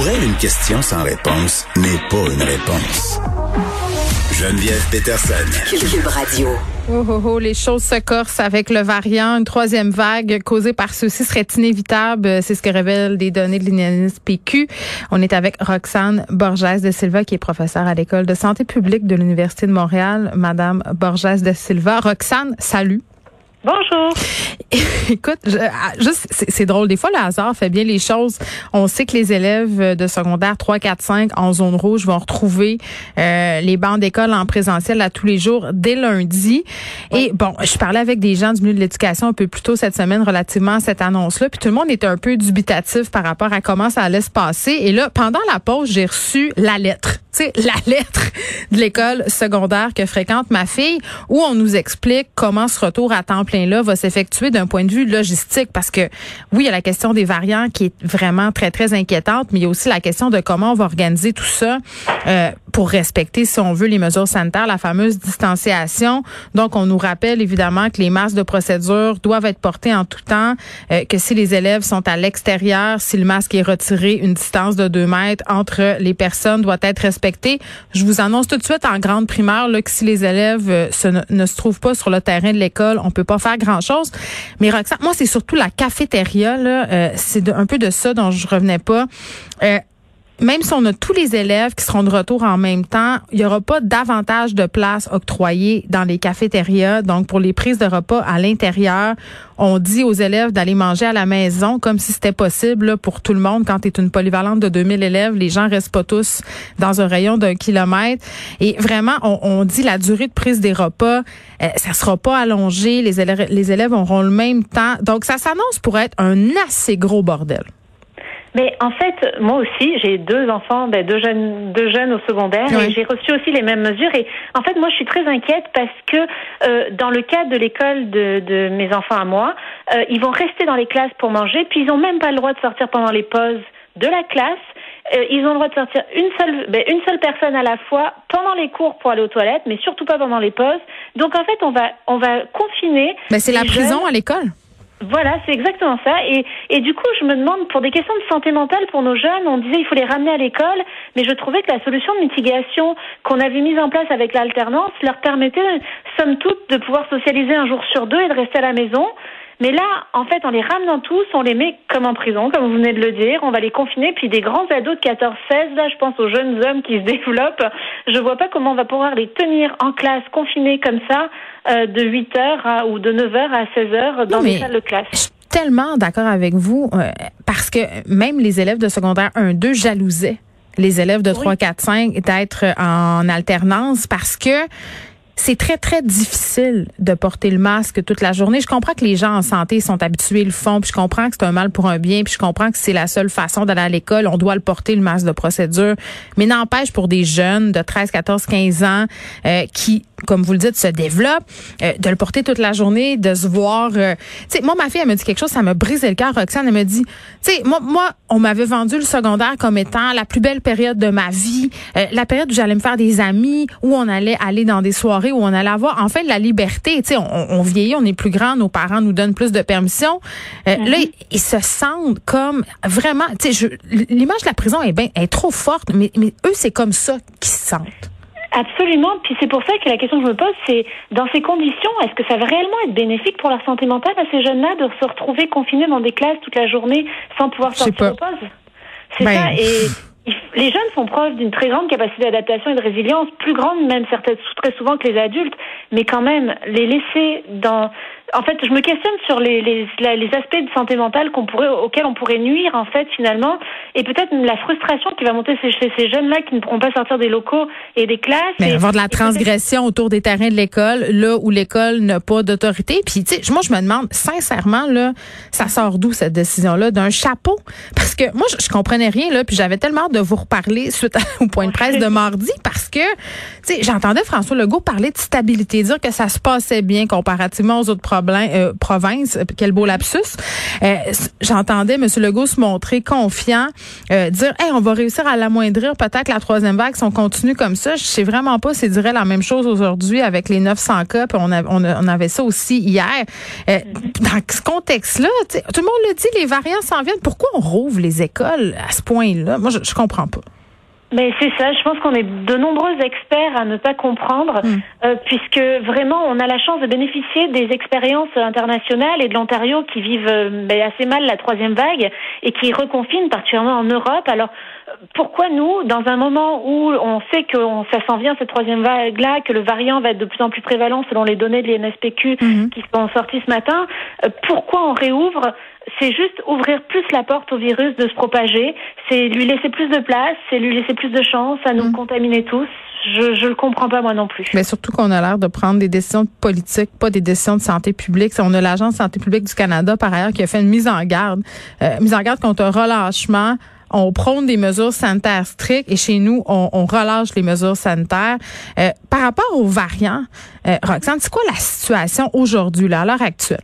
Pour elle, une question sans réponse n'est pas une réponse. Geneviève Peterson. Cube Radio. Oh, oh, oh, les choses se corsent avec le variant. Une troisième vague causée par ceci serait inévitable. C'est ce que révèlent des données de l'INSPQ. On est avec Roxane Borges de Silva, qui est professeure à l'École de santé publique de l'Université de Montréal. Madame Borges de Silva. Roxane, salut. Bonjour. Écoute, ah, juste c'est drôle. Des fois, le hasard fait bien les choses. On sait que les élèves de secondaire 3, 4, 5 en zone rouge vont retrouver euh, les bancs d'école en présentiel à tous les jours dès lundi. Et bon, je parlais avec des gens du milieu de l'éducation un peu plus tôt cette semaine relativement à cette annonce-là. Puis tout le monde était un peu dubitatif par rapport à comment ça allait se passer. Et là, pendant la pause, j'ai reçu la lettre tu sais, la lettre de l'école secondaire que fréquente ma fille, où on nous explique comment ce retour à temps plein-là va s'effectuer d'un point de vue logistique. Parce que, oui, il y a la question des variants qui est vraiment très, très inquiétante, mais il y a aussi la question de comment on va organiser tout ça euh, pour respecter, si on veut, les mesures sanitaires, la fameuse distanciation. Donc, on nous rappelle évidemment que les masques de procédure doivent être portés en tout temps, euh, que si les élèves sont à l'extérieur, si le masque est retiré, une distance de deux mètres entre les personnes doit être respectée je vous annonce tout de suite en grande primaire là, que si les élèves euh, ne, se trouvent pas sur le terrain de l'école, on peut pas faire grand-chose. Mais Roxane, moi, c'est surtout la cafétéria. Là, euh, c'est un peu de ça dont je revenais pas. Euh, même si on a tous les élèves qui seront de retour en même temps, il n'y aura pas davantage de places octroyées dans les cafétérias. Donc, pour les prises de repas à l'intérieur, on dit aux élèves d'aller manger à la maison comme si c'était possible pour tout le monde. Quand tu es une polyvalente de 2000 élèves, les gens restent pas tous dans un rayon d'un kilomètre. Et vraiment, on, dit la durée de prise des repas, euh, ça sera pas allongé. Les élèves auront le même temps. Donc, ça s'annonce pour être un assez gros bordel. Mais en fait, moi aussi, j'ai deux enfants, ben, deux jeunes, deux jeunes au secondaire, et j'ai reçu aussi les mêmes mesures. Et en fait, moi, je suis très inquiète parce que euh, dans le cadre de l'école de, de, mes enfants à moi, euh, ils vont rester dans les classes pour manger, puis ils n'ont même pas le droit de sortir pendant les pauses de la classe. Euh, ils ont le droit de sortir une seule, ben, une seule personne à la fois pendant les cours pour aller aux toilettes, mais surtout pas pendant les pauses. Donc en fait, on va, on va confiner. Mais c'est la prison à l'école. Voilà, c'est exactement ça. Et, et du coup, je me demande, pour des questions de santé mentale pour nos jeunes, on disait il faut les ramener à l'école, mais je trouvais que la solution de mitigation qu'on avait mise en place avec l'alternance leur permettait, somme toute, de pouvoir socialiser un jour sur deux et de rester à la maison. Mais là, en fait, en les ramenant tous, on les met comme en prison, comme vous venez de le dire. On va les confiner. Puis des grands ados de 14, 16, là, je pense aux jeunes hommes qui se développent. Je vois pas comment on va pouvoir les tenir en classe, confinés comme ça, euh, de 8 heures ou de 9 heures à 16 heures dans les salles de classe. Je suis tellement d'accord avec vous euh, parce que même les élèves de secondaire 1, 2 jalousaient les élèves de 3, 4, 5 d'être en alternance parce que c'est très, très difficile de porter le masque toute la journée. Je comprends que les gens en santé sont habitués, le font, puis je comprends que c'est un mal pour un bien, puis je comprends que c'est la seule façon d'aller à l'école. On doit le porter, le masque de procédure. Mais n'empêche pour des jeunes de 13, 14, 15 ans euh, qui comme vous le dites, se développent, euh, de le porter toute la journée, de se voir. Euh, tu sais, moi, ma fille, elle me dit quelque chose, ça m'a brisé le cœur. Roxane, elle me dit, tu sais, moi, moi, on m'avait vendu le secondaire comme étant la plus belle période de ma vie, la période où j'allais me faire des amis, où on allait aller dans des soirées où on allait avoir enfin la liberté. Tu sais, on, vieillit, on est plus grand, nos parents nous donnent plus de permission. Euh, là, mm-hmm. ils, se sentent comme vraiment. Tu sais, l'image de la prison est, bien, est trop forte, mais, mais eux, c'est comme ça qu'ils se sentent. Absolument. Puis c'est pour ça que la question que je me pose, c'est dans ces conditions, est-ce que ça va réellement être bénéfique pour leur santé mentale à ces jeunes-là de se retrouver confinés dans des classes toute la journée sans pouvoir sortir aux pauses C'est ben, ça. Et les jeunes font preuve d'une très grande capacité d'adaptation et de résilience, plus grande même certaines, très souvent que les adultes, mais quand même les laisser dans en fait, je me questionne sur les, les, les aspects de santé mentale qu'on pourrait, auxquels on pourrait nuire, en fait, finalement, et peut-être la frustration qui va monter chez, ces jeunes-là qui ne pourront pas sortir des locaux et des classes. Mais avoir de la transgression autour des terrains de l'école, là où l'école n'a pas d'autorité. Puis, tu sais, moi, je me demande, sincèrement, là, ça sort d'où cette décision-là? D'un chapeau? Parce que moi, je, comprenais rien, là, puis j'avais tellement hâte de vous reparler suite au point de presse de mardi, parce que, tu sais, j'entendais François Legault parler de stabilité, dire que ça se passait bien comparativement aux autres provinces problème, province. Quel beau lapsus. J'entendais M. Legault se montrer confiant, dire, hey, on va réussir à l'amoindrir peut-être la troisième vague si on continue comme ça. Je sais vraiment pas s'il dirait la même chose aujourd'hui avec les 900 cas. Puis on, on, avait ça aussi hier. dans ce contexte-là, tout le monde le dit, les variants s'en viennent. Pourquoi on rouvre les écoles à ce point-là? Moi, je, je comprends pas. Mais c'est ça, je pense qu'on est de nombreux experts à ne pas comprendre, mm. euh, puisque vraiment on a la chance de bénéficier des expériences internationales et de l'Ontario qui vivent euh, ben, assez mal la troisième vague et qui reconfinent particulièrement en Europe. Alors pourquoi nous, dans un moment où on sait que ça s'en vient cette troisième vague-là, que le variant va être de plus en plus prévalent selon les données de l'INSPQ mm-hmm. qui sont sorties ce matin, euh, pourquoi on réouvre? C'est juste ouvrir plus la porte au virus de se propager, c'est lui laisser plus de place, c'est lui laisser plus de chance à nous mm. contaminer tous. Je je le comprends pas moi non plus. Mais surtout qu'on a l'air de prendre des décisions politiques, pas des décisions de santé publique. On a l'agence de santé publique du Canada par ailleurs qui a fait une mise en garde, euh, mise en garde contre un relâchement. On prône des mesures sanitaires strictes et chez nous, on, on relâche les mesures sanitaires. Euh, par rapport aux variants, euh, Roxane, c'est quoi la situation aujourd'hui, à l'heure actuelle?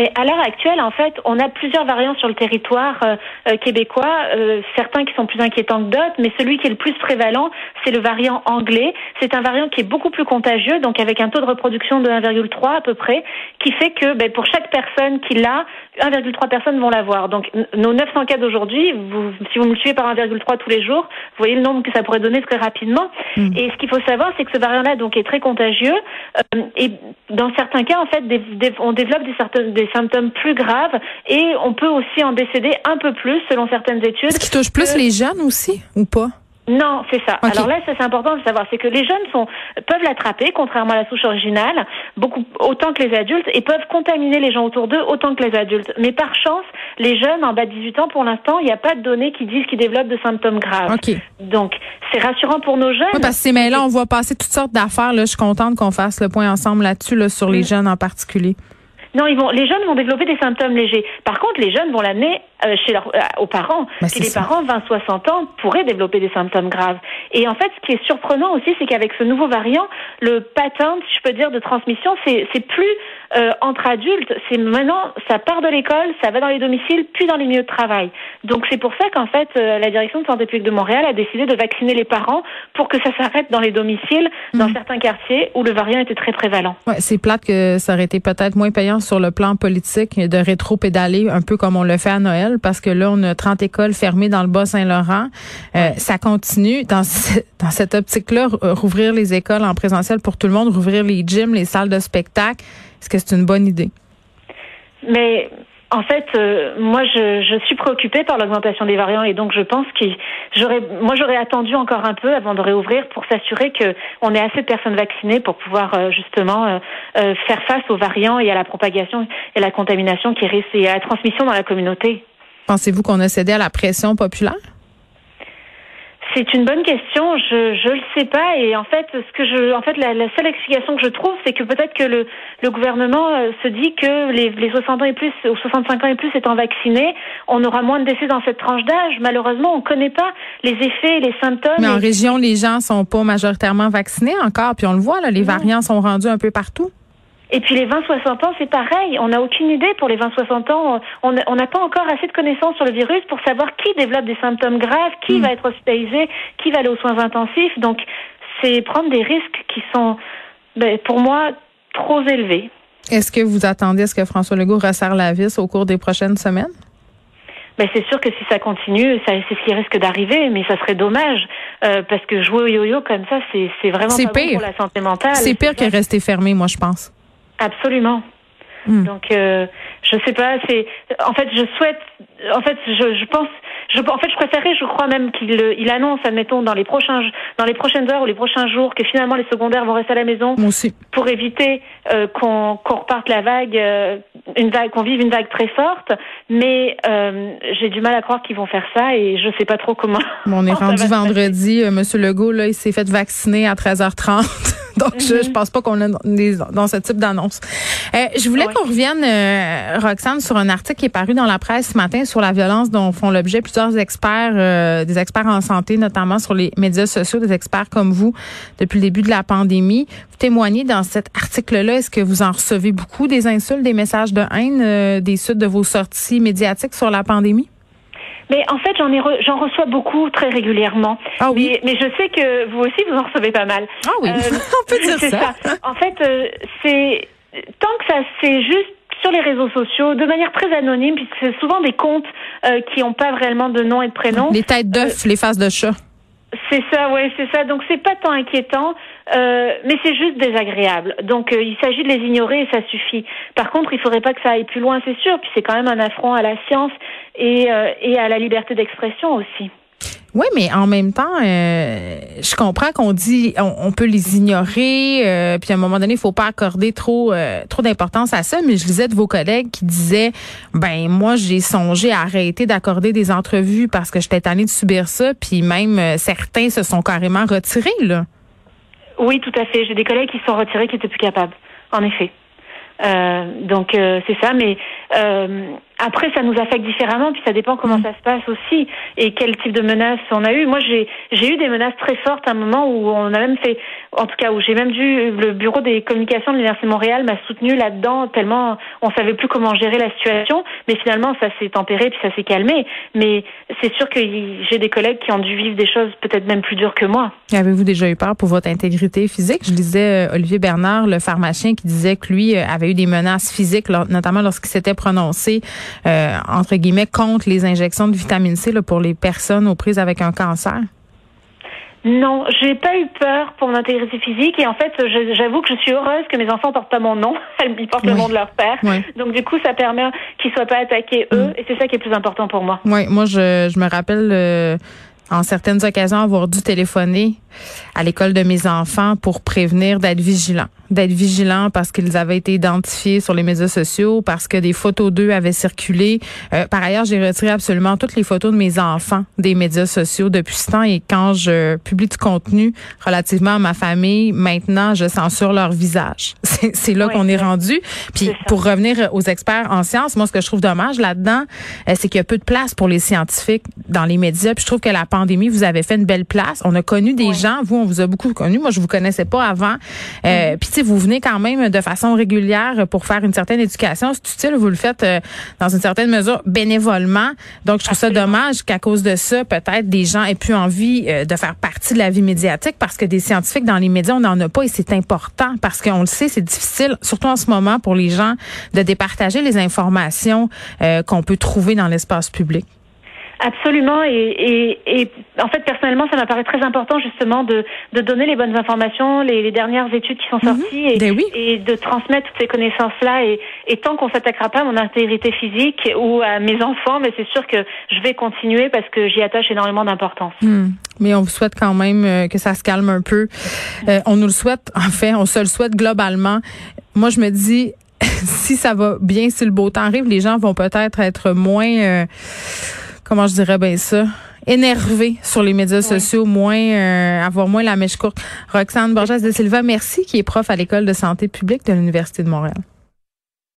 Mais à l'heure actuelle, en fait, on a plusieurs variants sur le territoire euh, euh, québécois, euh, certains qui sont plus inquiétants que d'autres, mais celui qui est le plus prévalent, c'est le variant anglais. C'est un variant qui est beaucoup plus contagieux, donc avec un taux de reproduction de 1,3 à peu près, qui fait que ben, pour chaque personne qui l'a, 1,3 personnes vont l'avoir. Donc nos 900 cas d'aujourd'hui, vous, si vous multipliez par 1,3 tous les jours, vous voyez le nombre que ça pourrait donner très rapidement. Mm. Et ce qu'il faut savoir, c'est que ce variant-là donc est très contagieux et dans certains cas, en fait, on développe des, symptômes plus graves et on peut aussi en décéder un peu plus selon certaines études. Ce qui touche plus les jeunes aussi ou pas? Non, c'est ça. Alors là, ça c'est important de savoir, c'est que les jeunes sont peuvent l'attraper, contrairement à la souche originale, beaucoup autant que les adultes, et peuvent contaminer les gens autour d'eux autant que les adultes. Mais par chance, les jeunes en bas de 18 ans, pour l'instant, il n'y a pas de données qui disent qu'ils développent de symptômes graves. Donc, c'est rassurant pour nos jeunes. Oui, parce que mais là, on voit passer toutes sortes d'affaires. Là, je suis contente qu'on fasse le point ensemble là-dessus, là, sur les mm. jeunes en particulier. Non, ils vont, les jeunes vont développer des symptômes légers. Par contre, les jeunes vont l'amener euh, chez leurs, euh, aux parents. Bah, les parents, 20-60 ans, pourraient développer des symptômes graves. Et en fait, ce qui est surprenant aussi, c'est qu'avec ce nouveau variant, le pattern, si je peux dire, de transmission, c'est, c'est plus euh, entre adultes. C'est maintenant, ça part de l'école, ça va dans les domiciles, puis dans les milieux de travail. Donc c'est pour ça qu'en fait, la direction de santé publique de Montréal a décidé de vacciner les parents pour que ça s'arrête dans les domiciles, dans mmh. certains quartiers où le variant était très prévalent. Ouais, c'est plate que ça aurait été peut-être moins payant sur le plan politique de rétro-pédaler un peu comme on le fait à Noël parce que là, on a 30 écoles fermées dans le Bas-Saint-Laurent. Euh, ça continue. Dans, dans cette optique-là, rouvrir les écoles en présentiel pour tout le monde, rouvrir les gyms, les salles de spectacle, est-ce que c'est une bonne idée? Mais en fait, euh, moi, je, je, suis préoccupée par l'augmentation des variants et donc je pense que j'aurais, moi, j'aurais attendu encore un peu avant de réouvrir pour s'assurer que on ait assez de personnes vaccinées pour pouvoir euh, justement faire face aux variants et à la propagation et à la contamination qui risque et à la transmission dans la communauté. Pensez-vous qu'on a cédé à la pression populaire? C'est une bonne question. Je je le sais pas et en fait ce que je en fait la, seule explication que je trouve c'est que peut-être que le, le gouvernement euh, se dit que les, les 60 ans et plus ou 65 ans et plus étant vaccinés, on aura moins de décès dans cette tranche d'âge. Malheureusement, on connaît pas les effets, les symptômes. Mais en région, les gens sont pas majoritairement vaccinés encore, puis on le voit là, les variants sont rendus un peu partout. Et puis les 20-60 ans, c'est pareil. On n'a aucune idée pour les 20-60 ans. On n'a pas encore assez de connaissances sur le virus pour savoir qui développe des symptômes graves, qui hmm. va être hospitalisé, qui va aller aux soins intensifs. Donc, c'est prendre des risques qui sont, ben, pour moi, trop élevés. Est-ce que vous attendez à ce que François Legault resserre la vis au cours des prochaines semaines? Ben c'est sûr que si ça continue, c'est ce qui risque d'arriver, mais ça serait dommage euh, parce que jouer au yo-yo comme ça, c'est vraiment pas bon pour la santé mentale. C'est pire que rester fermé, moi je pense. Absolument. Hmm. Donc, euh, je sais pas. C'est en fait, je souhaite. En fait, je, je pense. Je, en fait, je préférerais, je crois même qu'il il annonce, admettons, dans les prochains, dans les prochaines heures ou les prochains jours, que finalement les secondaires vont rester à la maison, aussi. pour éviter euh, qu'on reparte la vague, euh, une vague, qu'on vive une vague très forte. Mais euh, j'ai du mal à croire qu'ils vont faire ça et je sais pas trop comment. on est rendu vendredi. Monsieur Legault là, il s'est fait vacciner à 13h30. Donc, je, je pense pas qu'on est dans ce type d'annonce. Euh, je voulais qu'on revienne, euh, Roxane, sur un article qui est paru dans la presse ce matin sur la violence dont font l'objet plusieurs experts, euh, des experts en santé, notamment sur les médias sociaux, des experts comme vous, depuis le début de la pandémie. Vous témoignez dans cet article-là, est-ce que vous en recevez beaucoup des insultes, des messages de haine des suites de vos sorties médiatiques sur la pandémie? Mais en fait, j'en reçois beaucoup très régulièrement. Ah oui? Mais, je sais que vous aussi vous en recevez pas mal. Ah oui, on peut dire ça. En fait, c'est tant que ça c'est juste sur les réseaux sociaux, de manière très anonyme, puisque c'est souvent des comptes euh, qui n'ont pas réellement de nom et de prénom. Les têtes d'œuf, les faces de chat. C'est ça, ouais, c'est ça. Donc c'est pas tant inquiétant, euh, mais c'est juste désagréable. Donc euh, il s'agit de les ignorer et ça suffit. Par contre, il faudrait pas que ça aille plus loin, c'est sûr. Puis c'est quand même un affront à la science et, et à la liberté d'expression aussi. Oui, mais en même temps, euh, je comprends qu'on dit on, peut les ignorer, euh, puis à un moment donné, il faut pas accorder trop euh, trop d'importance à ça. Mais je lisais de vos collègues qui disaient, ben moi j'ai songé à arrêter d'accorder des entrevues parce que j'étais tannée de subir ça, puis même certains se sont carrément retirés là. Oui, tout à fait. J'ai des collègues qui se sont retirés qui étaient plus capables. En effet. donc c'est ça, mais après, ça nous affecte différemment, puis ça dépend comment mm. ça se passe aussi et quel type de menaces on a eu. Moi, j'ai j'ai eu des menaces très fortes à un moment où on a même fait, en tout cas où j'ai même dû le bureau des communications de l'université de Montréal m'a soutenu là-dedans tellement on savait plus comment gérer la situation. Mais finalement, ça s'est tempéré puis ça s'est calmé. Mais c'est sûr que j'ai des collègues qui ont dû vivre des choses peut-être même plus dures que moi. Avez-vous déjà eu peur pour votre intégrité physique? Je lisais euh, Olivier Bernard, le pharmacien, qui disait que lui euh, avait eu des menaces physiques, notamment lorsqu'il s'était prononcé euh, entre guillemets, contre les injections de vitamine C là, pour les personnes aux prises avec un cancer? Non, j'ai pas eu peur pour mon intégrité physique et en fait, j'avoue que je suis heureuse que mes enfants portent pas mon nom, ils portent le nom de leur père. Donc du coup, ça permet qu'ils soient pas attaqués eux mm. et c'est ça qui est plus important pour moi. Oui, moi je, je me rappelle euh, en certaines occasions avoir dû téléphoner à l'école de mes enfants pour prévenir d'être vigilants d'être vigilants parce qu'ils avaient été identifiés sur les médias sociaux, parce que des photos d'eux avaient circulé. Euh, par ailleurs, j'ai retiré absolument toutes les photos de mes enfants des médias sociaux depuis ce temps et quand je publie du contenu relativement à ma famille, maintenant, je censure leur visage. C'est là qu'on est rendu. Puis pour revenir aux experts en sciences, moi, ce que je trouve dommage là-dedans, euh, c'est qu'il y a peu de place pour les scientifiques dans les médias. Puis je trouve que la pandémie, vous avez fait une belle place. On a connu des gens, vous, on vous a beaucoup connu. Moi, je vous connaissais pas avant. Euh, mm-hmm. Puis vous venez quand même de façon régulière pour faire une certaine éducation, c'est utile. Vous le faites euh, dans une certaine mesure bénévolement. Donc, je trouve ça dommage qu'à cause de ça, peut-être des gens aient plus envie euh, de faire partie de la vie médiatique parce que des scientifiques dans les médias, on n'en a pas et c'est important parce qu'on le sait, c'est difficile, surtout en ce moment pour les gens, de départager les informations euh, qu'on peut trouver dans l'espace public. Absolument. Et, et, et, en fait, personnellement, ça m'apparaît très important justement de, de donner les bonnes informations, les, les dernières études qui sont mhm. sorties et, ben et, de transmettre toutes ces connaissances-là. Et, et tant qu'on s'attaquera pas à mon intégrité physique ou à mes enfants, mais c'est sûr que je vais continuer parce que j'y attache énormément d'importance. Hmm. Mais on vous souhaite quand même euh, que ça se calme un peu. Euh, on nous le souhaite, en fait, on se le souhaite globalement. Moi, je me dis, si ça va bien, si le beau temps arrive, les gens vont peut-être être moins... Euh, comment je dirais bien ça, énervé sur les médias sociaux, moins euh, avoir moins la mèche courte. Roxane Borges de Silva, merci, qui est prof à l'école de santé publique de l'Université de Montréal.